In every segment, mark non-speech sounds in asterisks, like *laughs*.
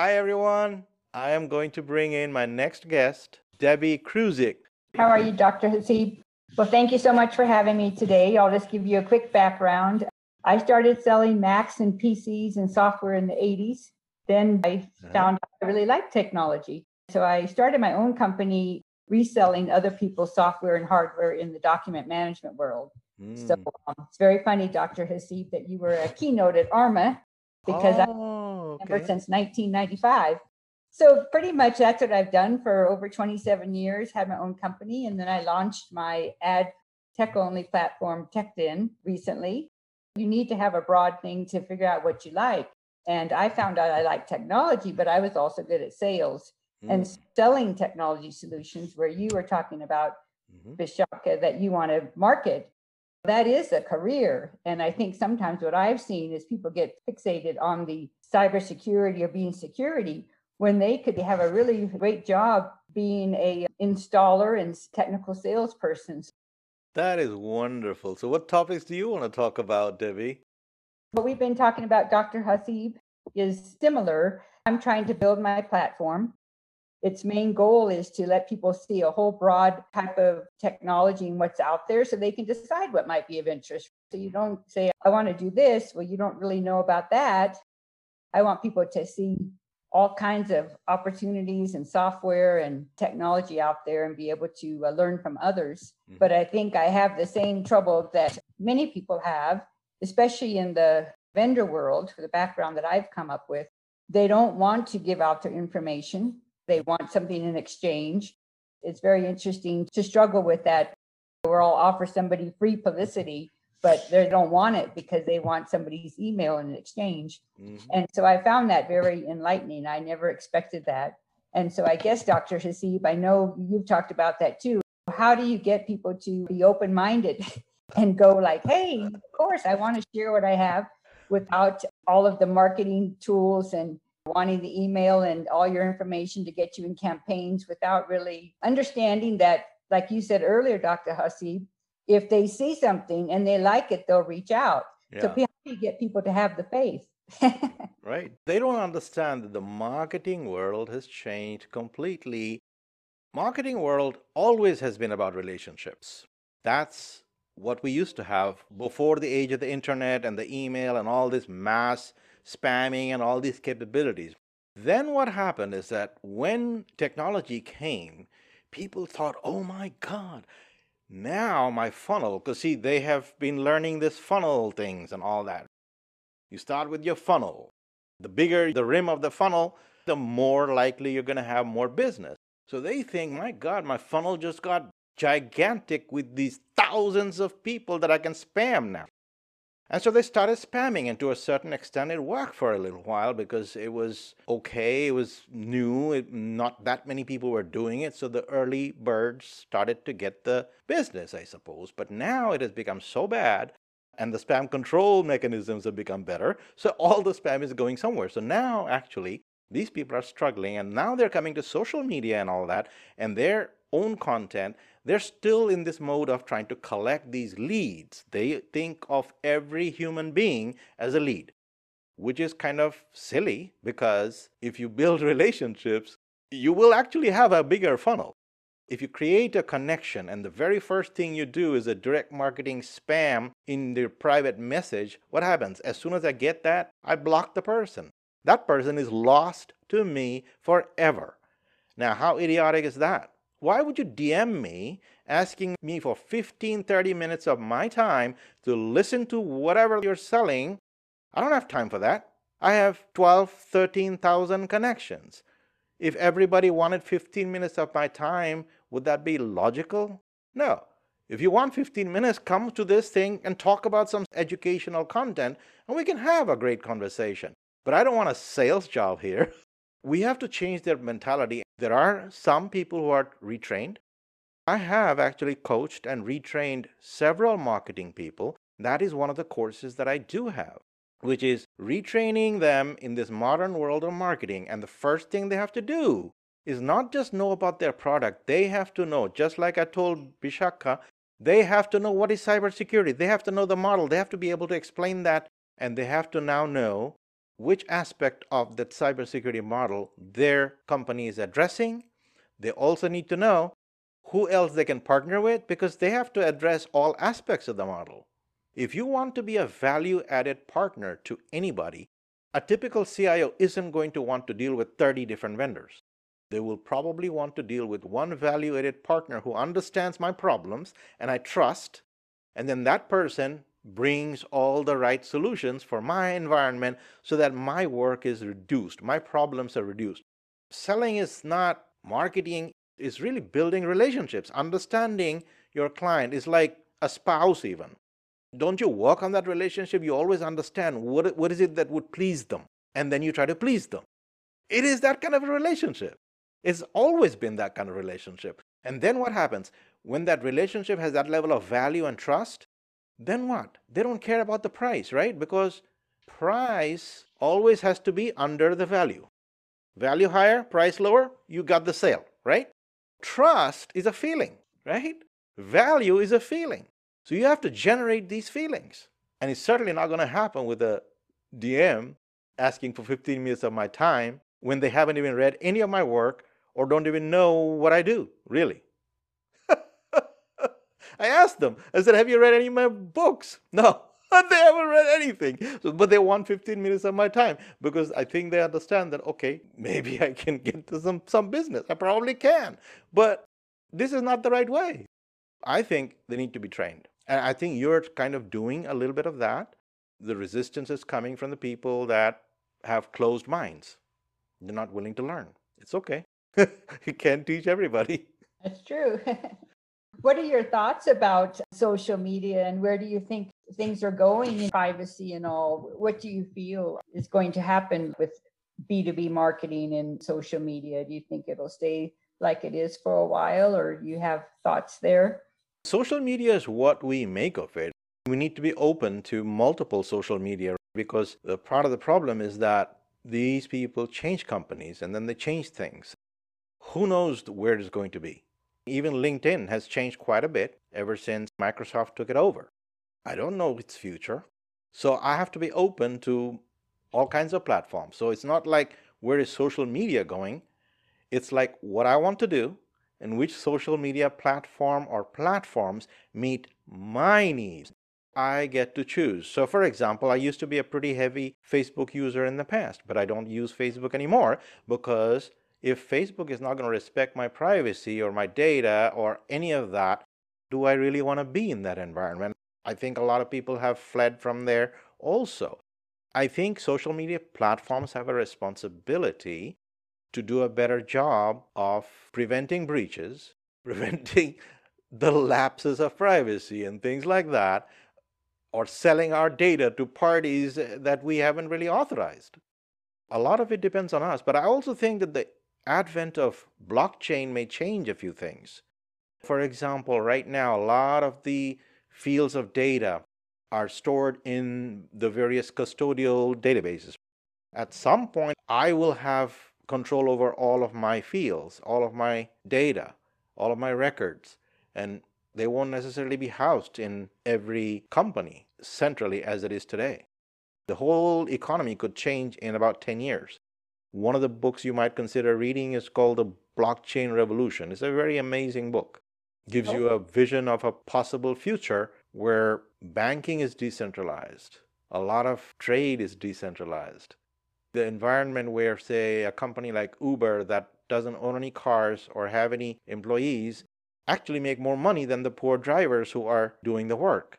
Hi, everyone. I am going to bring in my next guest, Debby Kruzic. How are you, Dr. Hasib? Well, thank you so much for having me today. I'll just give you a quick background. I started selling Macs and PCs and software in the 80s. Then I found I really liked technology. So I started my own company reselling other people's software and hardware in the document management world. Mm. So um, it's very funny, Dr. Hasib, that you were a keynote at ARMA because oh, I've okay. since 1995. So pretty much that's what I've done for over 27 years, had my own company. And then I launched my ad tech only platform, Techedin, recently. You need to have a broad thing to figure out what you like. And I found out I like technology, but I was also good at sales mm. and selling technology solutions where you were talking about mm-hmm. Bishaka that you want to market. That is a career. And I think sometimes what I've seen is people get fixated on the cybersecurity or being security when they could have a really great job being a installer and technical salesperson. That is wonderful. So what topics do you want to talk about, Debby? What we've been talking about, Dr. Hasib, is similar. I'm trying to build my platform. Its main goal is to let people see a whole broad type of technology and what's out there so they can decide what might be of interest. So you don't say, I want to do this. Well, you don't really know about that. I want people to see all kinds of opportunities and software and technology out there and be able to uh, learn from others. Mm-hmm. But I think I have the same trouble that many people have, especially in the vendor world, for the background that I've come up with. They don't want to give out their information, they want something in exchange. It's very interesting to struggle with that. We'll offer somebody free publicity but they don't want it because they want somebody's email in exchange. Mm-hmm. And so I found that very enlightening. I never expected that. And so I guess, Dr. Hasib, I know you've talked about that too. How do you get people to be open minded *laughs* and go like, hey, of course, I want to share what I have without all of the marketing tools and wanting the email and all your information to get you in campaigns without really understanding that, like you said earlier, Dr. Hasib, if they see something and they like it, they'll reach out. Yeah. So how do you get people to have the faith? *laughs* right. They don't understand that the marketing world has changed completely. Marketing world always has been about relationships. That's what we used to have before the age of the internet and the email and all this mass spamming and all these capabilities. Then what happened is that when technology came, people thought, oh my God, now my funnel, because see, they have been learning this funnel things and all that. You start with your funnel. The bigger the rim of the funnel, the more likely you're going to have more business. So they think, my God, my funnel just got gigantic with these thousands of people that I can spam now. And so they started spamming, and to a certain extent, it worked for a little while because it was okay, it was new, it, not that many people were doing it. So the early birds started to get the business, I suppose. But now it has become so bad, and the spam control mechanisms have become better. So all the spam is going somewhere. So now, actually, these people are struggling, and now they're coming to social media and all that, and their own content they're still in this mode of trying to collect these leads. They think of every human being as a lead, which is kind of silly because if you build *laughs* relationships, you will actually have a bigger funnel. If you create a connection and the very first thing you do is a direct marketing spam in their private message, what happens? As soon as I get that, I block the person. That person is lost to me forever. Now, how idiotic is that? Why would you DM me asking me for 15, 30 minutes of my time to listen to whatever you're selling? I don't have time for that. I have 12, 13,000 connections. If everybody wanted 15 minutes of my time, would that be logical? No. If you want 15 minutes, come to this thing and talk about some educational content, and we can have a great conversation. But I don't want a sales job here. *laughs* We have to change their mentality. There are some people who are retrained. I have actually coached and retrained several marketing people. That is one of the courses that I do have, which is retraining them in this modern world of marketing. And the first thing they have to do is not just know about their product, they have to know, just like I told Bishaka, they have to know what is cybersecurity. They have to know the model. They have to be able to explain that. And they have to now know which aspect of that cybersecurity model their company is addressing. They also need to know who else they can partner with because they have to address all aspects of the model. If you want to be a value added partner to anybody, a typical CIO isn't going to want to deal with 30 different vendors. They will probably want to deal with one value added partner who understands my problems and I trust, and then that person brings all the right solutions for my environment so that my work is reduced, my problems are reduced. Selling is not marketing, it's really building relationships. Understanding your client is like a spouse, even. Don't you work on that relationship? You always understand what, what is it that would please them, and then you try to please them. It is that kind of a relationship. It's always been that kind of relationship. And then what happens? When that relationship has that level of value and trust, then what? They don't care about the price, right? Because price always has to be under the value. Value higher, price lower, you got the sale, right? Trust is a feeling, right? Value is a feeling. So you have to generate these feelings. And it's certainly not going to happen with a DM asking for 15 minutes of my time when they haven't even read any of my work or don't even know what I do, really. I asked them, I said, Have you read any of my books? *laughs* No, *laughs* they haven't read anything. So, but they want 15 minutes of my time because I think they understand that, okay, *laughs* maybe I can get to some, some business. I probably can. But this is not the right way. I think they need to be trained. And I think you're kind of doing a little bit of that. The resistance is coming from the people that have closed minds. They're not willing to learn. It's okay. you can't teach everybody. That's true. What are your thoughts about social media and where do you think things are going in privacy and all? What do you feel is going to happen with B2B marketing and social media? Do you think it'll stay like it is for a while or do you have thoughts there? Social media is what we make of it. We need to be open to multiple social media because part of the problem is that these people change companies and then they change things. Who knows where it's going to be? Even LinkedIn has changed quite a bit ever since Microsoft took it over. I don't know its future. So I have to be open to all kinds of platforms. So it's not like where is social media going? It's like what I want to do and which social media platform or platforms meet my needs. I get to choose. So for example, I used to be a pretty heavy Facebook user in the past, but I don't use Facebook anymore because if Facebook is not going to respect my privacy or my data or any of that, do I really want to be in that environment? I think a lot of people have fled from there also. I think social media platforms have a responsibility to do a better job of preventing breaches, *laughs* preventing the lapses of privacy and things like that, or selling our data to parties that we haven't really authorized. A lot of it depends on us, but I also think that the advent of blockchain may change a few things. For example, right now, a lot of the fields of data are stored in the various custodial databases. At some point, I will have control over all of my fields, all of my data, all of my records, and they won't necessarily be housed in every company centrally as it is today. The whole economy could change in about 10 years. One of the books you might consider reading is called The Blockchain Revolution. It's a very amazing book. Gives you a oh. vision of a possible future where banking is decentralized, a lot of trade is decentralized. The environment where, say, a company like Uber that doesn't own any cars or have any employees actually make more money than the poor drivers who are doing the work.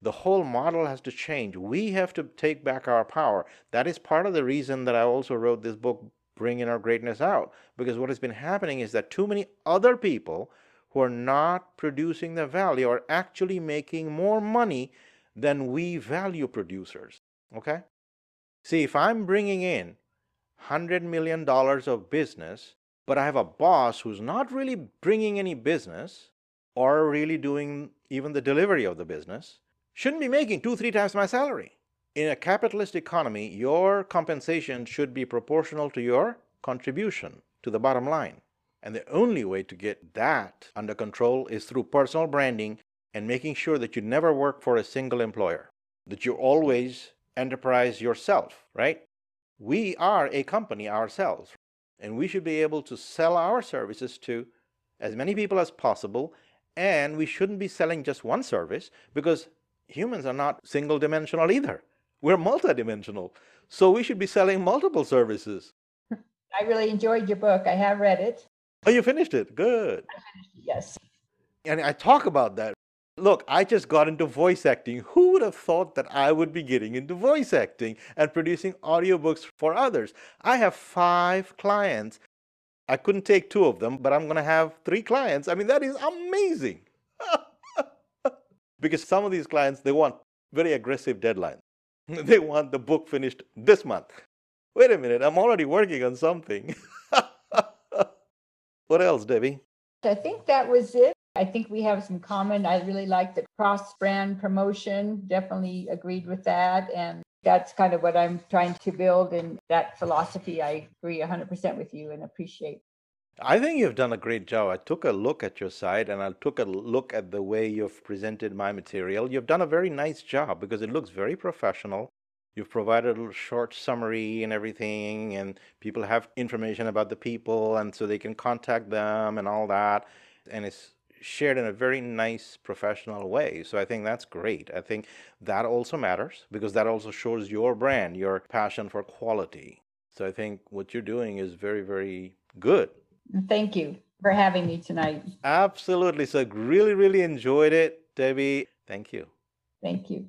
The whole model has to change. We have to take back our power. That is part of the reason that I also wrote this book, Bringing Our Greatness Out, because what has been happening is that too many other people who are not producing the value are actually making more money than we value producers. Okay? See, if I'm bringing in $100 million of business, but I have a boss who's not really bringing any business or really doing even the delivery of the business, shouldn't be making two, three times my salary. In a capitalist economy, your compensation should be proportional to your contribution to the bottom line. And the only way to get that under control is through personal branding and making sure that you never work for a single employer, that you always enterprise yourself, right? we are a company ourselves, and we should be able to sell our services to as many people as possible. And we shouldn't be selling just one service because humans are not single dimensional either. We're multidimensional. So we should be selling multiple services. I really enjoyed your book. I have read it. Oh, you finished it? Good. Yes. And I talk about that. Look, I just got into voice acting. Who would have thought that I would be getting into voice acting and producing audiobooks for others? I have five clients. I couldn't take two of them, but I'm going to have three clients. I mean, that is amazing. Because some of these clients, they want very aggressive deadlines. *laughs* They want the book finished this month. Wait a minute, I'm already working on something. *laughs* what else, Debby? I think that was it. I think we have some common. I really like the cross brand promotion. Definitely agreed with that. And that's kind of what I'm trying to build. And that philosophy, I agree 100% with you and appreciate. I think you've done a great job. I took a look at your site and I took a look at the way you've presented my material. You've done a very nice job because it looks very professional. You've provided a short summary and everything, and people have information about the people, and so they can contact them and all that. And it's shared in a very nice professional way. So I think that's great. I think that also matters because that also shows your brand, your passion for quality. So I think what you're doing is very, very good. Thank you for having me tonight. Absolutely. So really, really enjoyed it, Debby. Thank you. Thank you.